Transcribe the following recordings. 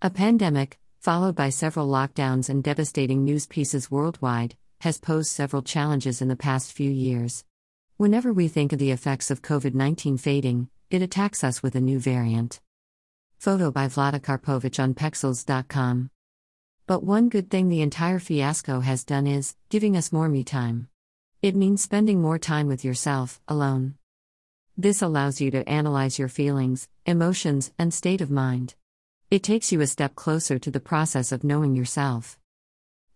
A pandemic, followed by several lockdowns and devastating news pieces worldwide, has posed several challenges in the past few years. Whenever we think of the effects of COVID 19 fading, it attacks us with a new variant. Photo by Vlada Karpovich on Pexels.com. But one good thing the entire fiasco has done is giving us more me time. It means spending more time with yourself, alone. This allows you to analyze your feelings, emotions, and state of mind. It takes you a step closer to the process of knowing yourself.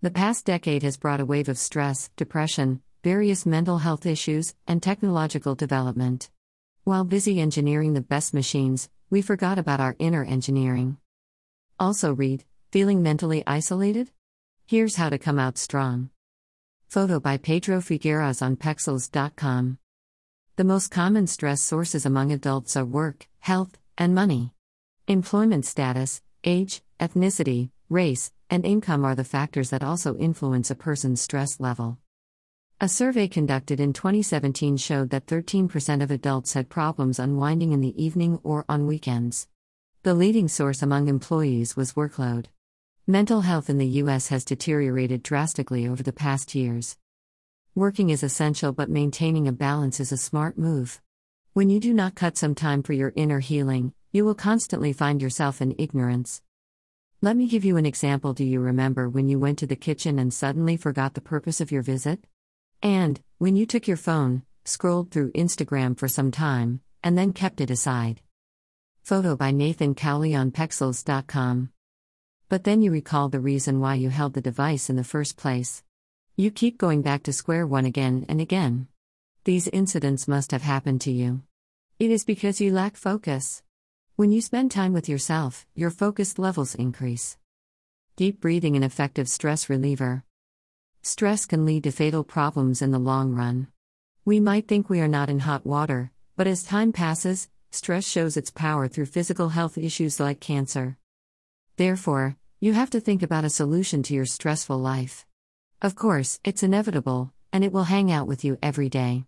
The past decade has brought a wave of stress, depression, various mental health issues, and technological development. While busy engineering the best machines, we forgot about our inner engineering. Also, read Feeling mentally isolated? Here's how to come out strong. Photo by Pedro Figueras on Pexels.com. The most common stress sources among adults are work, health, and money. Employment status, age, ethnicity, race, and income are the factors that also influence a person's stress level. A survey conducted in 2017 showed that 13% of adults had problems unwinding in the evening or on weekends. The leading source among employees was workload. Mental health in the U.S. has deteriorated drastically over the past years. Working is essential, but maintaining a balance is a smart move. When you do not cut some time for your inner healing, you will constantly find yourself in ignorance. Let me give you an example. Do you remember when you went to the kitchen and suddenly forgot the purpose of your visit? And, when you took your phone, scrolled through Instagram for some time, and then kept it aside? Photo by Nathan Cowley on Pexels.com. But then you recall the reason why you held the device in the first place. You keep going back to square one again and again. These incidents must have happened to you. It is because you lack focus. When you spend time with yourself, your focus levels increase. Deep breathing, an effective stress reliever. Stress can lead to fatal problems in the long run. We might think we are not in hot water, but as time passes, stress shows its power through physical health issues like cancer. Therefore, you have to think about a solution to your stressful life. Of course, it's inevitable, and it will hang out with you every day.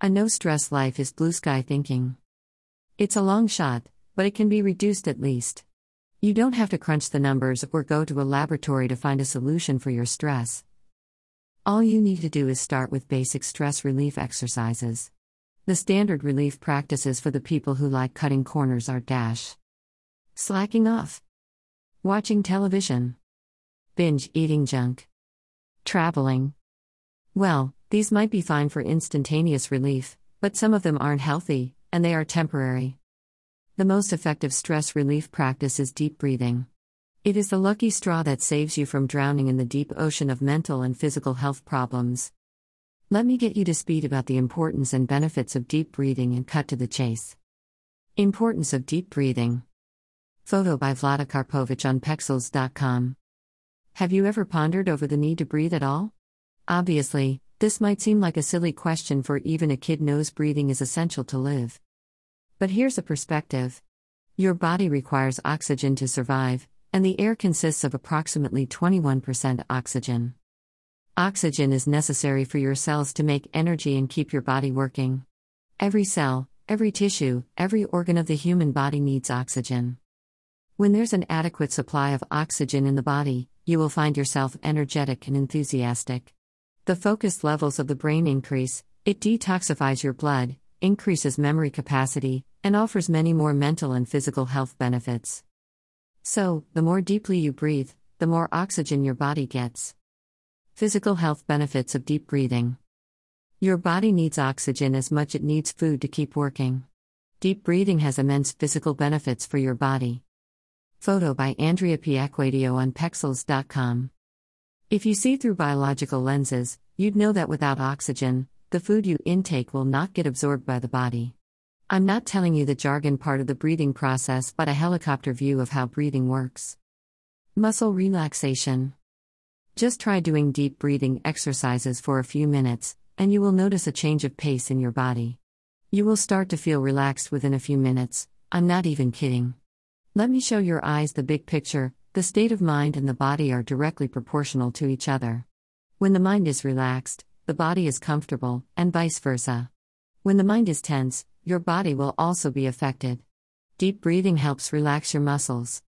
A no stress life is blue sky thinking. It's a long shot, but it can be reduced at least. You don't have to crunch the numbers or go to a laboratory to find a solution for your stress. All you need to do is start with basic stress relief exercises. The standard relief practices for the people who like cutting corners are dash. Slacking off. Watching television. Binge eating junk. Traveling. Well, these might be fine for instantaneous relief, but some of them aren't healthy, and they are temporary. The most effective stress relief practice is deep breathing. It is the lucky straw that saves you from drowning in the deep ocean of mental and physical health problems. Let me get you to speed about the importance and benefits of deep breathing and cut to the chase. Importance of deep breathing. Photo by Vlada Karpovich on Pexels.com. Have you ever pondered over the need to breathe at all? Obviously, this might seem like a silly question for even a kid knows breathing is essential to live. But here's a perspective. Your body requires oxygen to survive, and the air consists of approximately 21% oxygen. Oxygen is necessary for your cells to make energy and keep your body working. Every cell, every tissue, every organ of the human body needs oxygen. When there's an adequate supply of oxygen in the body, you will find yourself energetic and enthusiastic. The focus levels of the brain increase, it detoxifies your blood, increases memory capacity, and offers many more mental and physical health benefits. So, the more deeply you breathe, the more oxygen your body gets. Physical health benefits of deep breathing. Your body needs oxygen as much as it needs food to keep working. Deep breathing has immense physical benefits for your body. Photo by Andrea Piacquadio on Pexels.com. If you see through biological lenses, you'd know that without oxygen, the food you intake will not get absorbed by the body. I'm not telling you the jargon part of the breathing process, but a helicopter view of how breathing works. Muscle relaxation. Just try doing deep breathing exercises for a few minutes, and you will notice a change of pace in your body. You will start to feel relaxed within a few minutes, I'm not even kidding. Let me show your eyes the big picture the state of mind and the body are directly proportional to each other. When the mind is relaxed, the body is comfortable, and vice versa. When the mind is tense, your body will also be affected. Deep breathing helps relax your muscles.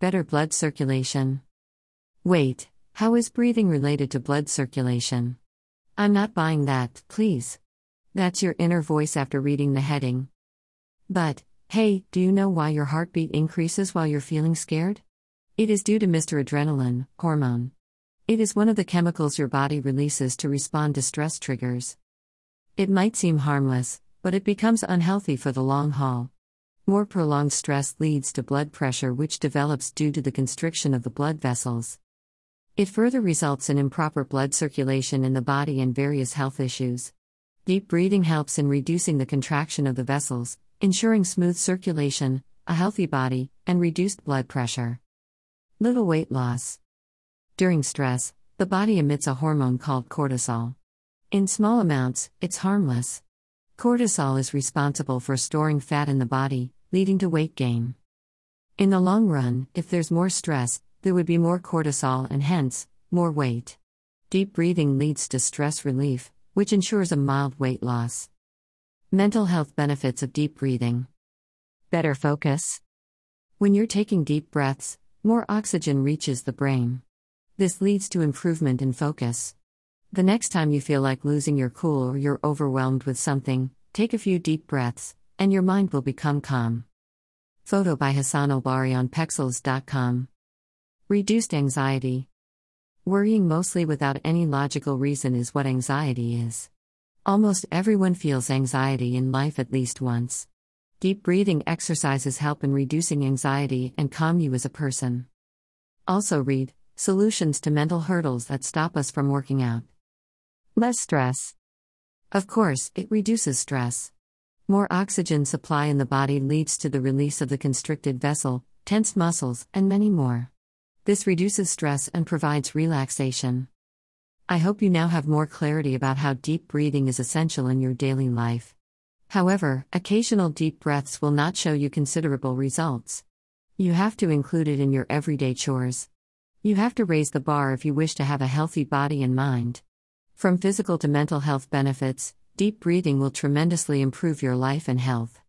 Better blood circulation. Wait, how is breathing related to blood circulation? I'm not buying that, please. That's your inner voice after reading the heading. But, hey, do you know why your heartbeat increases while you're feeling scared? It is due to Mr. Adrenaline, hormone. It is one of the chemicals your body releases to respond to stress triggers. It might seem harmless, but it becomes unhealthy for the long haul. More prolonged stress leads to blood pressure, which develops due to the constriction of the blood vessels. It further results in improper blood circulation in the body and various health issues. Deep breathing helps in reducing the contraction of the vessels, ensuring smooth circulation, a healthy body, and reduced blood pressure. Little weight loss. During stress, the body emits a hormone called cortisol. In small amounts, it's harmless. Cortisol is responsible for storing fat in the body, leading to weight gain. In the long run, if there's more stress, there would be more cortisol and hence, more weight. Deep breathing leads to stress relief, which ensures a mild weight loss. Mental health benefits of deep breathing. Better focus. When you're taking deep breaths, more oxygen reaches the brain. This leads to improvement in focus. The next time you feel like losing your cool or you're overwhelmed with something, take a few deep breaths, and your mind will become calm. Photo by Hassan Olbari on Pexels.com. Reduced anxiety. Worrying mostly without any logical reason is what anxiety is. Almost everyone feels anxiety in life at least once. Deep breathing exercises help in reducing anxiety and calm you as a person. Also, read Solutions to Mental Hurdles That Stop Us from Working Out. Less stress. Of course, it reduces stress. More oxygen supply in the body leads to the release of the constricted vessel, tense muscles, and many more. This reduces stress and provides relaxation. I hope you now have more clarity about how deep breathing is essential in your daily life. However, occasional deep breaths will not show you considerable results. You have to include it in your everyday chores. You have to raise the bar if you wish to have a healthy body and mind. From physical to mental health benefits, deep breathing will tremendously improve your life and health.